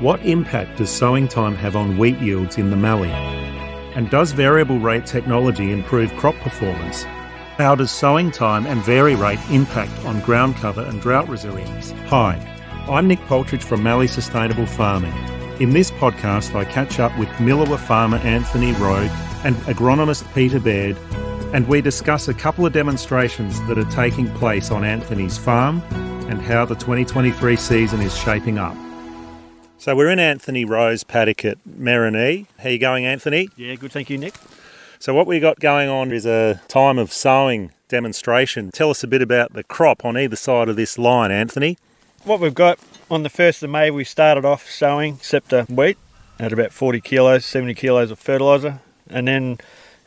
What impact does sowing time have on wheat yields in the Mallee? And does variable rate technology improve crop performance? How does sowing time and vari rate impact on ground cover and drought resilience? Hi, I'm Nick Paltridge from Mallee Sustainable Farming. In this podcast, I catch up with Millewa farmer Anthony Rowe and agronomist Peter Baird, and we discuss a couple of demonstrations that are taking place on Anthony's farm and how the 2023 season is shaping up. So we're in Anthony Rowe's paddock at Merrinee. How you going, Anthony? Yeah, good. Thank you, Nick. So what we got going on is a time of sowing demonstration. Tell us a bit about the crop on either side of this line, Anthony. What we've got on the 1st of May, we started off sowing scepter wheat at about 40 kilos, 70 kilos of fertiliser. And then,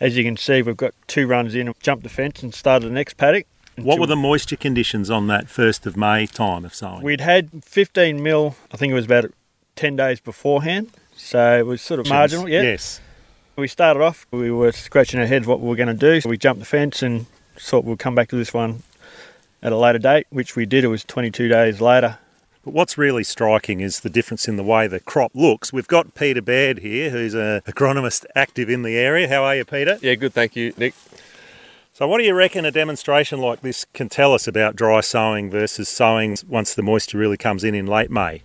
as you can see, we've got two runs in, jumped the fence and started the next paddock. What were the moisture conditions on that 1st of May time of sowing? We'd had 15 mil, I think it was about 10 days beforehand. So it was sort of marginal, yeah. Yes. We started off, we were scratching our heads what we were going to do. So we jumped the fence and thought we'll come back to this one at a later date, which we did. It was 22 days later. But what's really striking is the difference in the way the crop looks. We've got Peter Baird here, who's an agronomist active in the area. How are you, Peter? Yeah, good, thank you, Nick. So, what do you reckon a demonstration like this can tell us about dry sowing versus sowing once the moisture really comes in in late May?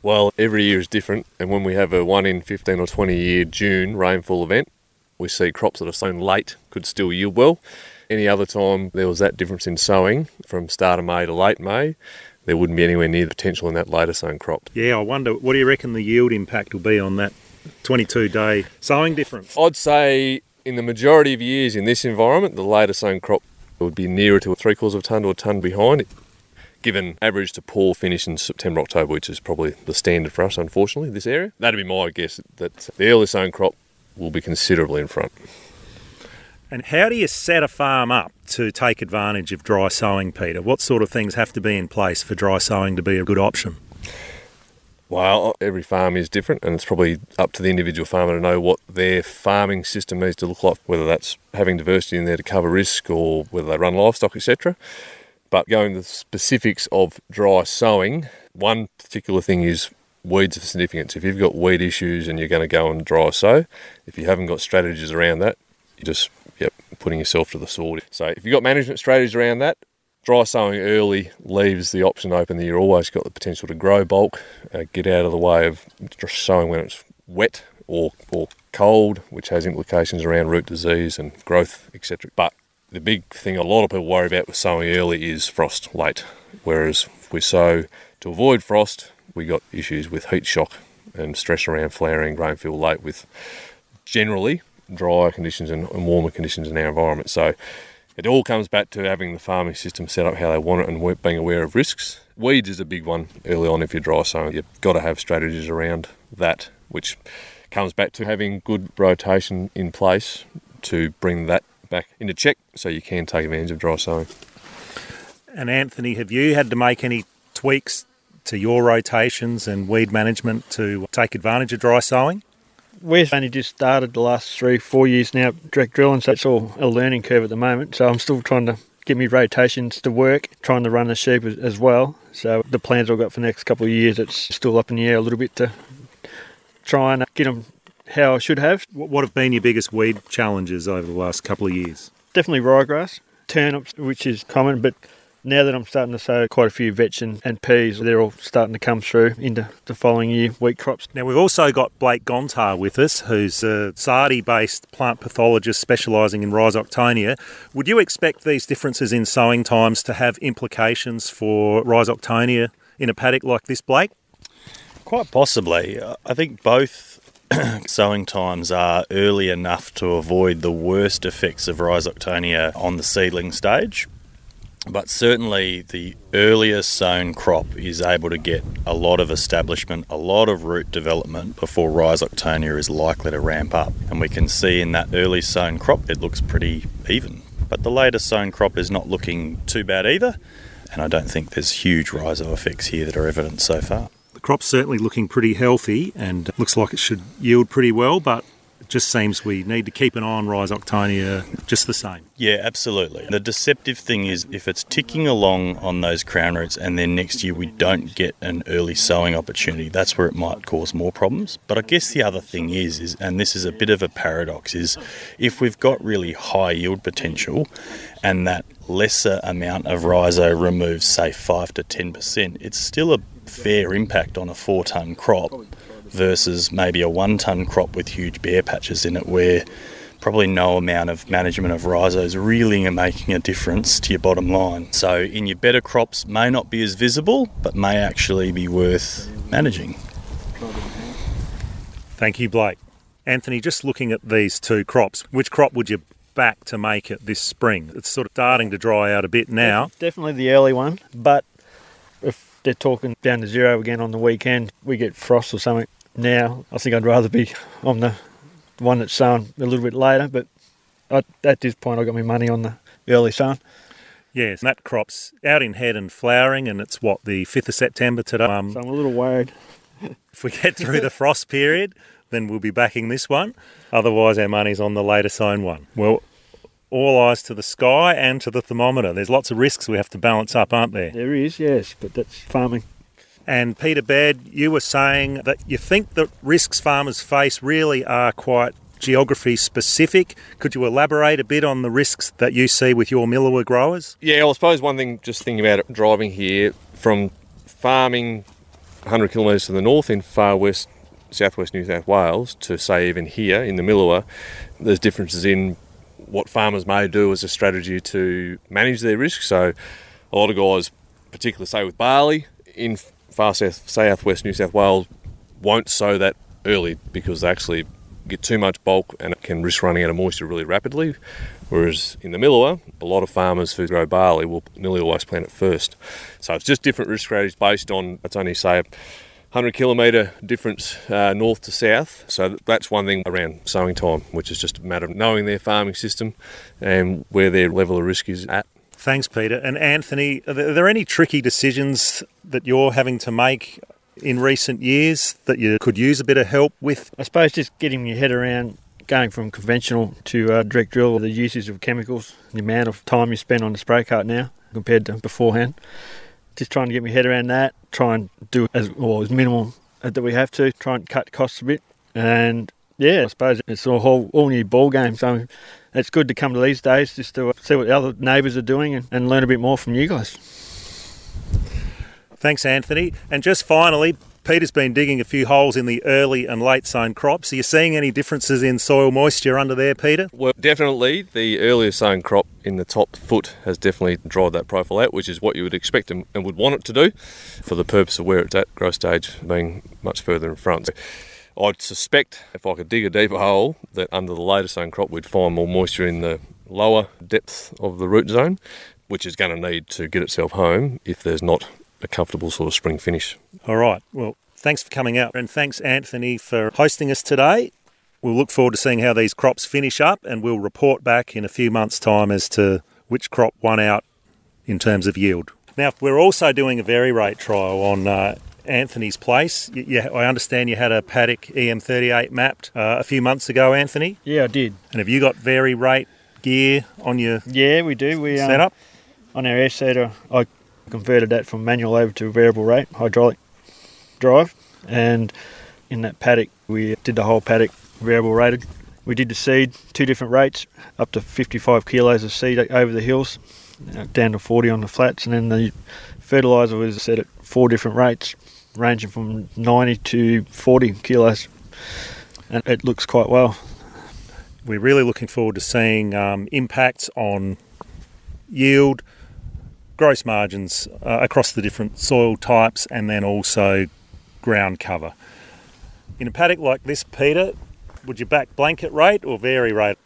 Well, every year is different, and when we have a 1 in 15 or 20 year June rainfall event, we see crops that are sown late could still yield well. Any other time there was that difference in sowing from start of May to late May, there wouldn't be anywhere near the potential in that later sown crop. Yeah, I wonder, what do you reckon the yield impact will be on that 22 day sowing difference? I'd say in the majority of years in this environment, the later sown crop would be nearer to a three quarters of a tonne to a tonne behind given average to poor finish in September, October, which is probably the standard for us, unfortunately, this area. That'd be my guess that the early sown crop will be considerably in front. And how do you set a farm up to take advantage of dry sowing, Peter? What sort of things have to be in place for dry sowing to be a good option? Well, every farm is different, and it's probably up to the individual farmer to know what their farming system needs to look like, whether that's having diversity in there to cover risk or whether they run livestock, etc. But going the specifics of dry sowing, one particular thing is weeds of significance. If you've got weed issues and you're going to go and dry sow, if you haven't got strategies around that, you're just yep putting yourself to the sword. So if you've got management strategies around that, dry sowing early leaves the option open that you've always got the potential to grow bulk, uh, get out of the way of just sowing when it's wet or, or cold, which has implications around root disease and growth, etc. But the big thing a lot of people worry about with sowing early is frost late. Whereas if we sow to avoid frost, we got issues with heat shock and stress around flowering grain field late with generally drier conditions and warmer conditions in our environment. So it all comes back to having the farming system set up how they want it and being aware of risks. Weeds is a big one early on if you're dry sowing. You've got to have strategies around that, which comes back to having good rotation in place to bring that back into check so you can take advantage of dry sowing. And Anthony, have you had to make any tweaks to your rotations and weed management to take advantage of dry sowing? We've only just started the last three, four years now direct drilling, so it's all a learning curve at the moment. So I'm still trying to get my rotations to work, trying to run the sheep as well. So the plans I've got for the next couple of years, it's still up in the air a little bit to try and get them how I should have. What have been your biggest weed challenges over the last couple of years? Definitely ryegrass, turnips, which is common, but now that I'm starting to sow quite a few vetch and, and, peas, they're all starting to come through into the following year wheat crops. Now, we've also got Blake Gontar with us, who's a Sardi based plant pathologist specialising in Rhizoctonia. Would you expect these differences in sowing times to have implications for Rhizoctonia in a paddock like this, Blake? Quite possibly. I think both sowing times are early enough to avoid the worst effects of rhizoctonia on the seedling stage. But certainly, the earlier sown crop is able to get a lot of establishment, a lot of root development before rhizoctonia is likely to ramp up. And we can see in that early sown crop, it looks pretty even. But the later sown crop is not looking too bad either. And I don't think there's huge rhizo effects here that are evident so far. The crop's certainly looking pretty healthy and looks like it should yield pretty well, but it just seems we need to keep an eye on Rhizoctonia just the same. Yeah, absolutely. The deceptive thing is if it's ticking along on those crown roots and then next year we don't get an early sowing opportunity, that's where it might cause more problems. But I guess the other thing is, is and this is a bit of a paradox, is if we've got really high yield potential and that lesser amount of rhizo removes, say, 5 to 10%, it's still a fair impact on a four tonne crop versus maybe a one tonne crop with huge bare patches in it where probably no amount of management of rhizos really are making a difference to your bottom line. So in your better crops may not be as visible but may actually be worth managing. Thank you, Blake. Anthony, just looking at these two crops, which crop would you back to make it this spring? It's sort of starting to dry out a bit now. Definitely the early one, but if they're talking down to zero again on the weekend, we get frost or something now. I think I'd rather be on the one that's sown a little bit later, but I, at this point, I got my money on the early sown. Yes, that crop's out in head and flowering, and it's what the fifth of September today. Um, So I'm a little worried. if we get through the frost period, then we'll be backing this one. Otherwise, our money's on the later sown one. Well, all eyes to the sky and to the thermometer. There's lots of risks we have to balance up, aren't there? There is, yes, but that's farming. And Peter Baird, you were saying that you think the risks farmers face really are quite geography specific. Could you elaborate a bit on the risks that you see with your Millewa growers? Yeah, well, I suppose one thing, just thinking about it, driving here from farming 100 kilometres to the north in far west, southwest New South Wales, to say even here in the Millewa, there's differences in what farmers may do as a strategy to manage their risk. So, a lot of guys, particularly say with barley in far south, southwest New South Wales, won't sow that early because they actually get too much bulk and it can risk running out of moisture really rapidly. Whereas in the Millewa, a lot of farmers who grow barley will nearly always plant it first. So it's just different risk strategies based on, it's only say, 100 kilometre difference uh, north to south. So that's one thing around sowing time, which is just a matter of knowing their farming system and where their level of risk is at. Thanks, Peter. And Anthony, are there, any tricky decisions that you're having to make in recent years that you could use a bit of help with? I suppose just getting your head around going from conventional to uh, direct drill, the usage of chemicals, the amount of time you spend on the spray cart now compared to beforehand. Just trying to get my head around that, try and do as well as minimal that we have to, try and cut costs a bit. And yeah, I suppose it's a whole all new ball game. So it's good to come to these days just to see what the other neighbours are doing and, and learn a bit more from you guys. Thanks, Anthony. And just finally, Peter's been digging a few holes in the early and late sown crops. Are you seeing any differences in soil moisture under there, Peter? Well, definitely the earlier sown crop in the top foot has definitely dried that profile out, which is what you would expect and, would want it to do for the purpose of where it's at, growth stage being much further in front. So I'd suspect if I could dig a deeper hole that under the later sown crop we'd find more moisture in the lower depth of the root zone, which is going to need to get itself home if there's not a comfortable sort of spring finish. All right. Well, thanks for coming out and thanks, Anthony, for hosting us today. We'll look forward to seeing how these crops finish up and we'll report back in a few months' time as to which crop won out in terms of yield. Now, we're also doing a vari rate trial on uh, Anthony's place. You, you, I understand you had a paddock EM38 mapped uh, a few months ago, Anthony. Yeah, I did. And have you got vari rate gear on your Yeah, we do. We um, setup? on our air seeder, I converted that from manual over to variable rate hydraulic drive, and in that paddock we did the whole paddock variable rated. We did the seed two different rates, up to 55 kilos of seed over the hills, uh, down to 40 on the flats, and then the fertiliser was set at four different rates, ranging from 90 to 40 kilos, and it looks quite well. We're really looking forward to seeing um, impacts on yield, gross margins uh, across the different soil types, and then also ground cover. In a paddock like this, Peter, would you back blanket rate or vari rate?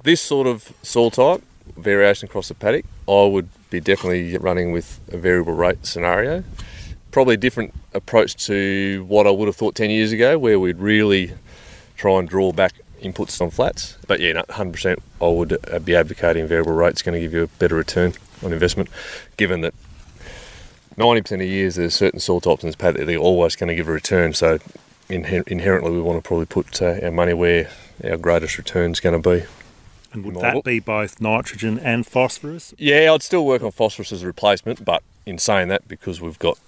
This sort of soil type, variation across the paddock, I would be definitely running with a variable rate scenario. Probably a different approach to what I would have thought 10 years ago, where we'd really try and draw back inputs on flats. But yeah, no, 100% I would uh, be advocating variable rates going to give you a better return on investment, given that 90% of years there's certain soil types in this paddock that they're always going to give a return. So inher- inherently we want to probably put uh, our money where our greatest return is going to be. And would that be both nitrogen and phosphorus? Yeah, I'd still work on phosphorus as a replacement, but in saying that, because we've got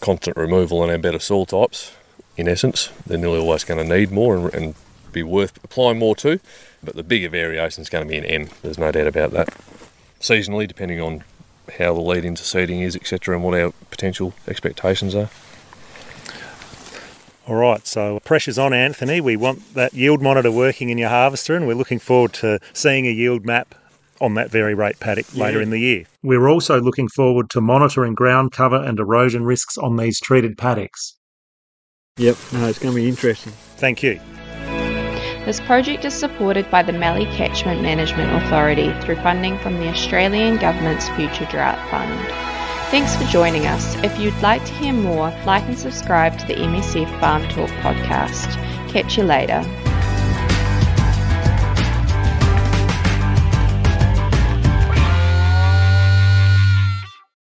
constant removal on our better soil types, in essence, they're nearly always going to need more and, and be worth applying more to. But the bigger variation is going to be in N. There's no doubt about that. Seasonally, depending on how the lead into seeding is, etc., and what our potential expectations are. All right, so pressure's on, Anthony. We want that yield monitor working in your harvester, and we're looking forward to seeing a yield map on that vari rate paddock later in the year. We're also looking forward to monitoring ground cover and erosion risks on these treated paddocks. Yep, no, it's going to be interesting. Thank you. This project is supported by the Mallee Catchment Management Authority through funding from the Australian Government's Future Drought Fund. Thanks for joining us. If you'd like to hear more, like and subscribe to the MSF Farm Talk podcast. Catch you later.